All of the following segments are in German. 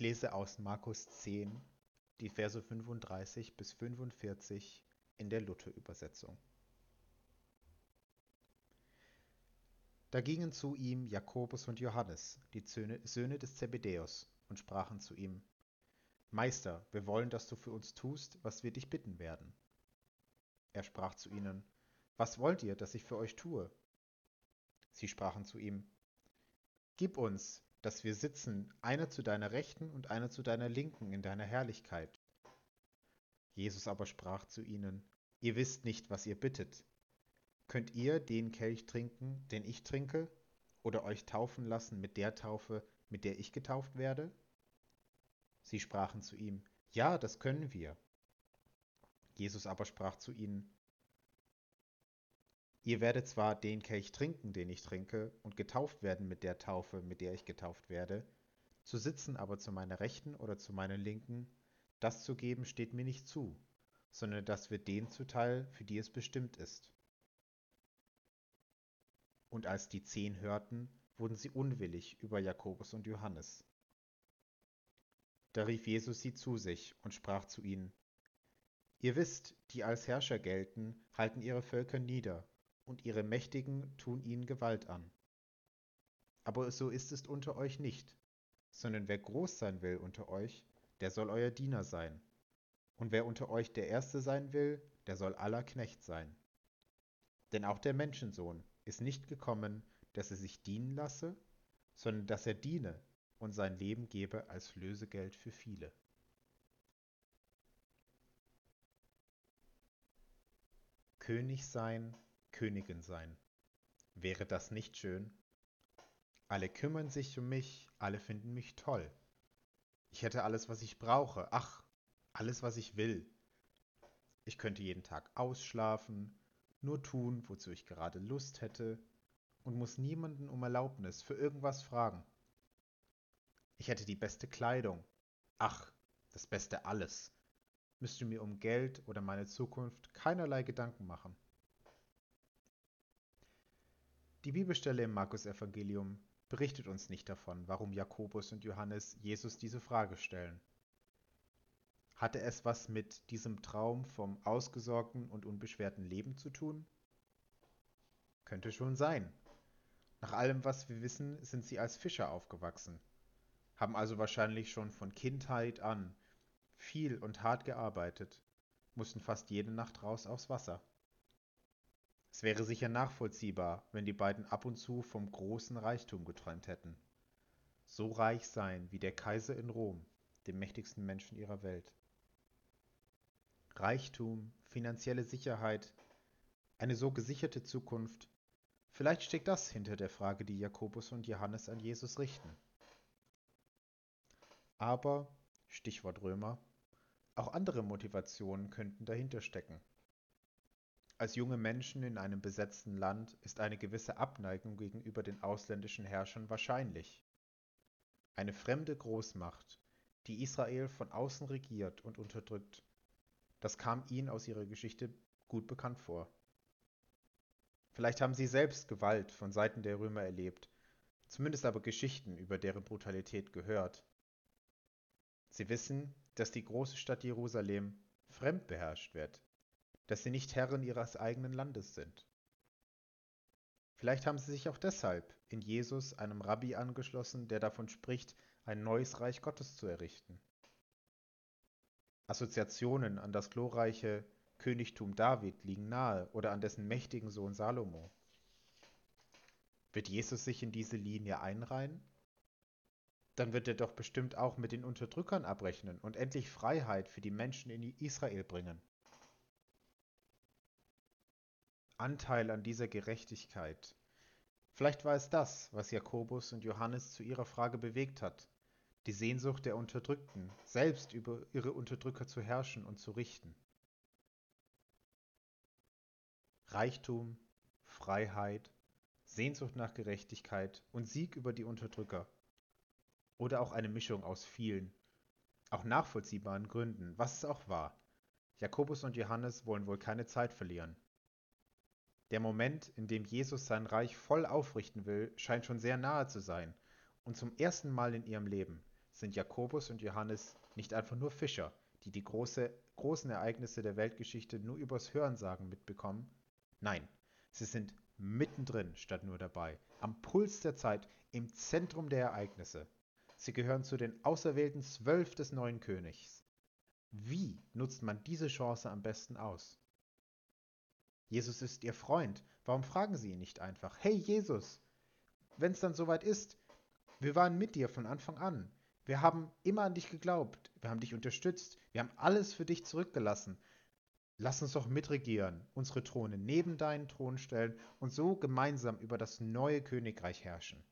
Ich lese aus Markus 10, die Verse 35 bis 45 in der Luther-Übersetzung. Da gingen zu ihm Jakobus und Johannes, die Söhne des Zebedäus, und sprachen zu ihm, Meister, wir wollen, dass du für uns tust, was wir dich bitten werden. Er sprach zu ihnen, Was wollt ihr, dass ich für euch tue? Sie sprachen zu ihm, Gib uns, dass wir sitzen, einer zu deiner Rechten und einer zu deiner Linken in deiner Herrlichkeit. Jesus aber sprach zu ihnen, Ihr wisst nicht, was ihr bittet. Könnt ihr den Kelch trinken, den ich trinke, oder euch taufen lassen mit der Taufe, mit der ich getauft werde? Sie sprachen zu ihm, Ja, das können wir. Jesus aber sprach zu ihnen, Ihr werdet zwar den Kelch trinken, den ich trinke, und getauft werden mit der Taufe, mit der ich getauft werde, zu sitzen aber zu meiner Rechten oder zu meiner Linken, das zu geben steht mir nicht zu, sondern das wird denen zuteil, für die es bestimmt ist. Und als die Zehn hörten, wurden sie unwillig über Jakobus und Johannes. Da rief Jesus sie zu sich und sprach zu ihnen, Ihr wisst, die als Herrscher gelten, halten ihre Völker nieder und ihre Mächtigen tun ihnen Gewalt an. Aber so ist es unter euch nicht, sondern wer groß sein will unter euch, der soll euer Diener sein. Und wer unter euch der Erste sein will, der soll aller Knecht sein. Denn auch der Menschensohn ist nicht gekommen, dass er sich dienen lasse, sondern dass er diene und sein Leben gebe als Lösegeld für viele. König sein Königin sein. Wäre das nicht schön? Alle kümmern sich um mich, alle finden mich toll. Ich hätte alles, was ich brauche, ach, alles, was ich will. Ich könnte jeden Tag ausschlafen, nur tun, wozu ich gerade Lust hätte, und muss niemanden um Erlaubnis für irgendwas fragen. Ich hätte die beste Kleidung, ach, das beste alles, müsste mir um Geld oder meine Zukunft keinerlei Gedanken machen. Die Bibelstelle im Markus-Evangelium berichtet uns nicht davon, warum Jakobus und Johannes Jesus diese Frage stellen. Hatte es was mit diesem Traum vom ausgesorgten und unbeschwerten Leben zu tun? Könnte schon sein. Nach allem, was wir wissen, sind sie als Fischer aufgewachsen, haben also wahrscheinlich schon von Kindheit an viel und hart gearbeitet, mussten fast jede Nacht raus aufs Wasser. Es wäre sicher nachvollziehbar, wenn die beiden ab und zu vom großen Reichtum geträumt hätten. So reich sein wie der Kaiser in Rom, dem mächtigsten Menschen ihrer Welt. Reichtum, finanzielle Sicherheit, eine so gesicherte Zukunft, vielleicht steckt das hinter der Frage, die Jakobus und Johannes an Jesus richten. Aber, Stichwort Römer, auch andere Motivationen könnten dahinter stecken. Als junge Menschen in einem besetzten Land ist eine gewisse Abneigung gegenüber den ausländischen Herrschern wahrscheinlich. Eine fremde Großmacht, die Israel von außen regiert und unterdrückt, das kam ihnen aus ihrer Geschichte gut bekannt vor. Vielleicht haben sie selbst Gewalt von Seiten der Römer erlebt, zumindest aber Geschichten über deren Brutalität gehört. Sie wissen, dass die große Stadt Jerusalem fremd beherrscht wird, dass sie nicht Herren ihres eigenen Landes sind. Vielleicht haben sie sich auch deshalb in Jesus einem Rabbi angeschlossen, der davon spricht, ein neues Reich Gottes zu errichten. Assoziationen an das glorreiche Königtum David liegen nahe oder an dessen mächtigen Sohn Salomo. Wird Jesus sich in diese Linie einreihen? Dann wird er doch bestimmt auch mit den Unterdrückern abrechnen und endlich Freiheit für die Menschen in Israel bringen. Anteil an dieser Gerechtigkeit. Vielleicht war es das, was Jakobus und Johannes zu ihrer Frage bewegt hat, die Sehnsucht der Unterdrückten, selbst über ihre Unterdrücker zu herrschen und zu richten. Reichtum, Freiheit, Sehnsucht nach Gerechtigkeit und Sieg über die Unterdrücker. Oder auch eine Mischung aus vielen, auch nachvollziehbaren Gründen, was es auch war. Jakobus und Johannes wollen wohl keine Zeit verlieren. Der Moment, in dem Jesus sein Reich voll aufrichten will, scheint schon sehr nahe zu sein, und zum ersten Mal in ihrem Leben sind Jakobus und Johannes nicht einfach nur Fischer, die die große, großen Ereignisse der Weltgeschichte nur übers Hörensagen mitbekommen. Nein, sie sind mittendrin statt nur dabei, am Puls der Zeit, im Zentrum der Ereignisse. Sie gehören zu den auserwählten Zwölf des neuen Königs. Wie nutzt man diese Chance am besten aus? Jesus ist Ihr Freund. Warum fragen Sie ihn nicht einfach? Hey Jesus, wenn es dann soweit ist, wir waren mit dir von Anfang an. Wir haben immer an dich geglaubt. Wir haben dich unterstützt. Wir haben alles für dich zurückgelassen. Lass uns doch mitregieren, unsere Throne neben deinen Thron stellen und so gemeinsam über das neue Königreich herrschen.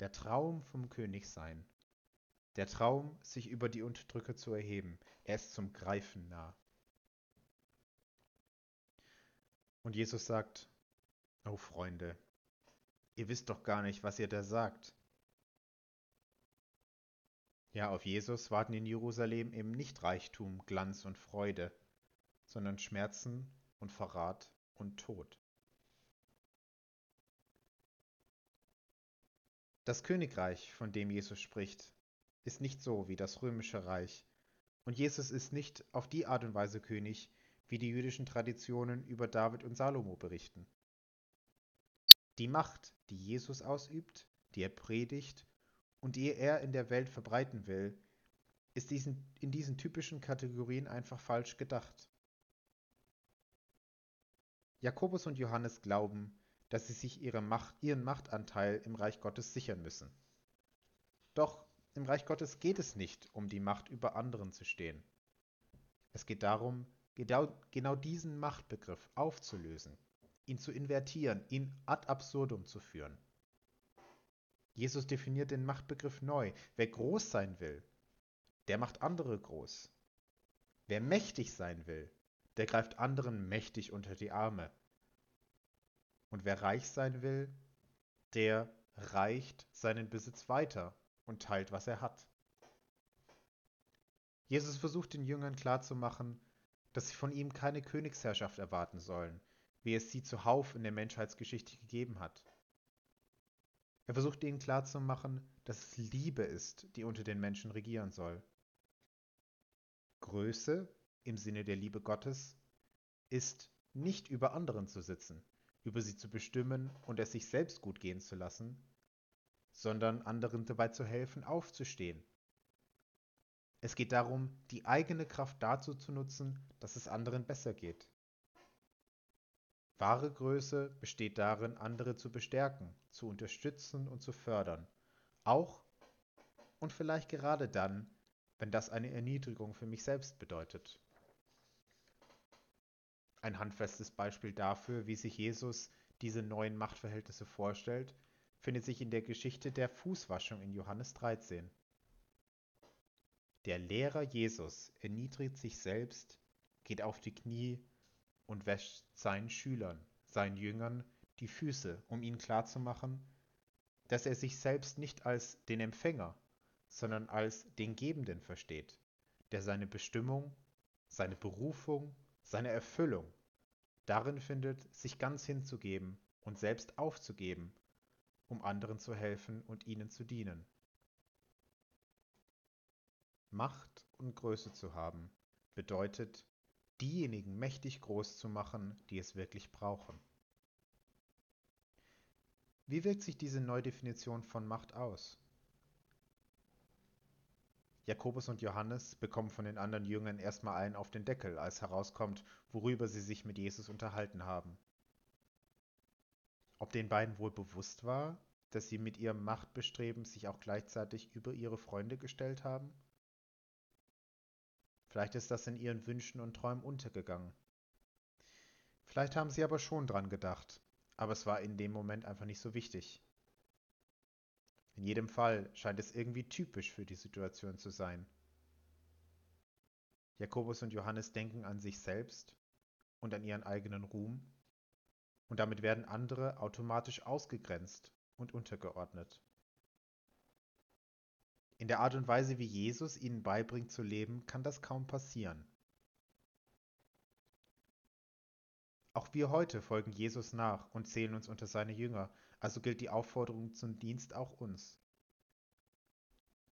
Der Traum vom Königsein. Der Traum, sich über die Unterdrücker zu erheben. Er ist zum Greifen nah. Und Jesus sagt, oh Freunde, ihr wisst doch gar nicht, was ihr da sagt. Ja, auf Jesus warten in Jerusalem eben nicht Reichtum, Glanz und Freude, sondern Schmerzen und Verrat und Tod. Das Königreich, von dem Jesus spricht, ist nicht so wie das römische Reich, und Jesus ist nicht auf die Art und Weise König, wie die jüdischen Traditionen über David und Salomo berichten. Die Macht, die Jesus ausübt, die er predigt und die er in der Welt verbreiten will, ist diesen, in diesen typischen Kategorien einfach falsch gedacht. Jakobus und Johannes glauben, dass sie sich ihre Macht, ihren Machtanteil im Reich Gottes sichern müssen. Doch im Reich Gottes geht es nicht um die Macht über anderen zu stehen. Es geht darum, genau, genau diesen Machtbegriff aufzulösen, ihn zu invertieren, ihn ad absurdum zu führen. Jesus definiert den Machtbegriff neu. Wer groß sein will, der macht andere groß. Wer mächtig sein will, der greift anderen mächtig unter die Arme. Und wer reich sein will, der reicht seinen Besitz weiter und teilt, was er hat. Jesus versucht den Jüngern klarzumachen, dass sie von ihm keine Königsherrschaft erwarten sollen, wie es sie zuhauf in der Menschheitsgeschichte gegeben hat. Er versucht ihnen klarzumachen, dass es Liebe ist, die unter den Menschen regieren soll. Größe im Sinne der Liebe Gottes ist nicht über anderen zu sitzen, über sie zu bestimmen und es sich selbst gut gehen zu lassen, sondern anderen dabei zu helfen, aufzustehen. Es geht darum, die eigene Kraft dazu zu nutzen, dass es anderen besser geht. Wahre Größe besteht darin, andere zu bestärken, zu unterstützen und zu fördern. Auch und vielleicht gerade dann, wenn das eine Erniedrigung für mich selbst bedeutet. Ein handfestes Beispiel dafür, wie sich Jesus diese neuen Machtverhältnisse vorstellt, findet sich in der Geschichte der Fußwaschung in Johannes 13. Der Lehrer Jesus erniedrigt sich selbst, geht auf die Knie und wäscht seinen Schülern, seinen Jüngern, die Füße, um ihnen klarzumachen, dass er sich selbst nicht als den Empfänger, sondern als den Gebenden versteht, der seine Bestimmung, seine Berufung, seine Erfüllung darin findet, sich ganz hinzugeben und selbst aufzugeben, um anderen zu helfen und ihnen zu dienen. Macht und Größe zu haben bedeutet, diejenigen mächtig groß zu machen, die es wirklich brauchen. Wie wirkt sich diese Neudefinition von Macht aus? Jakobus und Johannes bekommen von den anderen Jüngern erstmal einen auf den Deckel, als herauskommt, worüber sie sich mit Jesus unterhalten haben. Ob den beiden wohl bewusst war, dass sie mit ihrem Machtbestreben sich auch gleichzeitig über ihre Freunde gestellt haben? Vielleicht ist das in ihren Wünschen und Träumen untergegangen. Vielleicht haben sie aber schon dran gedacht, aber es war in dem Moment einfach nicht so wichtig. In jedem Fall scheint es irgendwie typisch für die Situation zu sein. Jakobus und Johannes denken an sich selbst und an ihren eigenen Ruhm, und damit werden andere automatisch ausgegrenzt und untergeordnet. In der Art und Weise, wie Jesus ihnen beibringt zu leben, kann das kaum passieren. Auch wir heute folgen Jesus nach und zählen uns unter seine Jünger, also gilt die Aufforderung zum Dienst auch uns.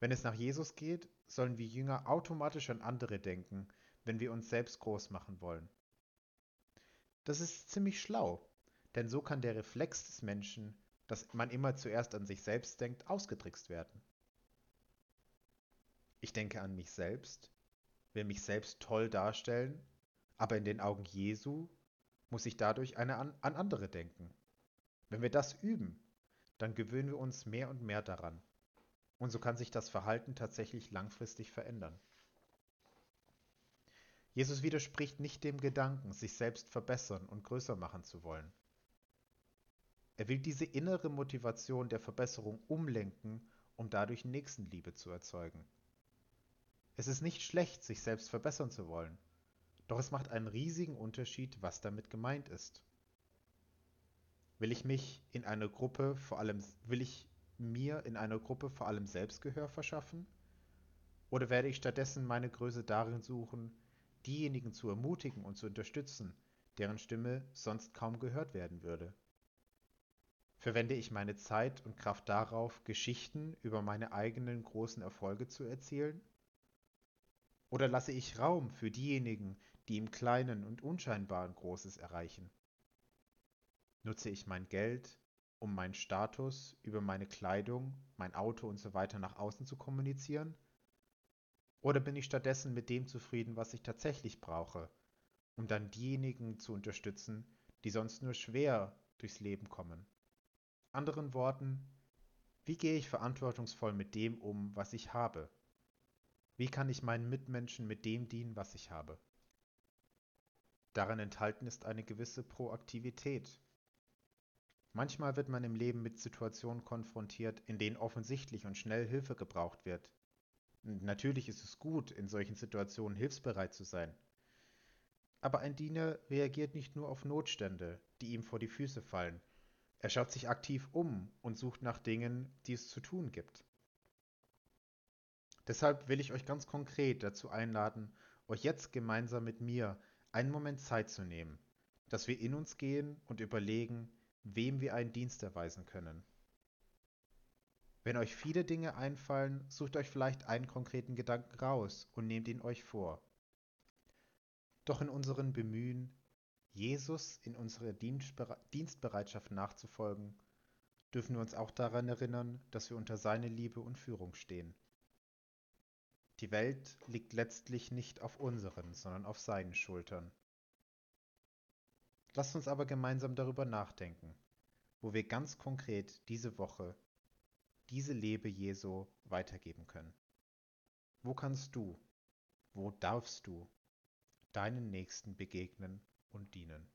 Wenn es nach Jesus geht, sollen wir Jünger automatisch an andere denken, wenn wir uns selbst groß machen wollen. Das ist ziemlich schlau, denn so kann der Reflex des Menschen, dass man immer zuerst an sich selbst denkt, ausgetrickst werden. Ich denke an mich selbst, will mich selbst toll darstellen, aber in den Augen Jesu muss ich dadurch eine an, an andere denken. Wenn wir das üben, dann gewöhnen wir uns mehr und mehr daran. Und so kann sich das Verhalten tatsächlich langfristig verändern. Jesus widerspricht nicht dem Gedanken, sich selbst verbessern und größer machen zu wollen. Er will diese innere Motivation der Verbesserung umlenken, um dadurch Nächstenliebe zu erzeugen. Es ist nicht schlecht, sich selbst verbessern zu wollen, doch es macht einen riesigen Unterschied, was damit gemeint ist. Will ich mich in einer Gruppe vor allem, will ich mir in einer Gruppe vor allem Selbstgehör verschaffen? Oder werde ich stattdessen meine Größe darin suchen, diejenigen zu ermutigen und zu unterstützen, deren Stimme sonst kaum gehört werden würde? Verwende ich meine Zeit und Kraft darauf, Geschichten über meine eigenen großen Erfolge zu erzählen? Oder lasse ich Raum für diejenigen, die im Kleinen und Unscheinbaren Großes erreichen? Nutze ich mein Geld, um meinen Status über meine Kleidung, mein Auto und so weiter nach außen zu kommunizieren? Oder bin ich stattdessen mit dem zufrieden, was ich tatsächlich brauche, um dann diejenigen zu unterstützen, die sonst nur schwer durchs Leben kommen? Anderen Worten, wie gehe ich verantwortungsvoll mit dem um, was ich habe? Wie kann ich meinen Mitmenschen mit dem dienen, was ich habe? Darin enthalten ist eine gewisse Proaktivität. Manchmal wird man im Leben mit Situationen konfrontiert, in denen offensichtlich und schnell Hilfe gebraucht wird. Und natürlich ist es gut, in solchen Situationen hilfsbereit zu sein. Aber ein Diener reagiert nicht nur auf Notstände, die ihm vor die Füße fallen. Er schaut sich aktiv um und sucht nach Dingen, die es zu tun gibt. Deshalb will ich euch ganz konkret dazu einladen, euch jetzt gemeinsam mit mir einen Moment Zeit zu nehmen, dass wir in uns gehen und überlegen, wem wir einen Dienst erweisen können. Wenn euch viele Dinge einfallen, sucht euch vielleicht einen konkreten Gedanken raus und nehmt ihn euch vor. Doch in unseren Bemühen, Jesus in unserer Dienstbereitschaft nachzufolgen, dürfen wir uns auch daran erinnern, dass wir unter seine Liebe und Führung stehen. Die Welt liegt letztlich nicht auf unseren, sondern auf seinen Schultern. Lasst uns aber gemeinsam darüber nachdenken, wo wir ganz konkret diese Woche diese Lebe Jesu weitergeben können. Wo kannst du, wo darfst du deinen Nächsten begegnen und dienen?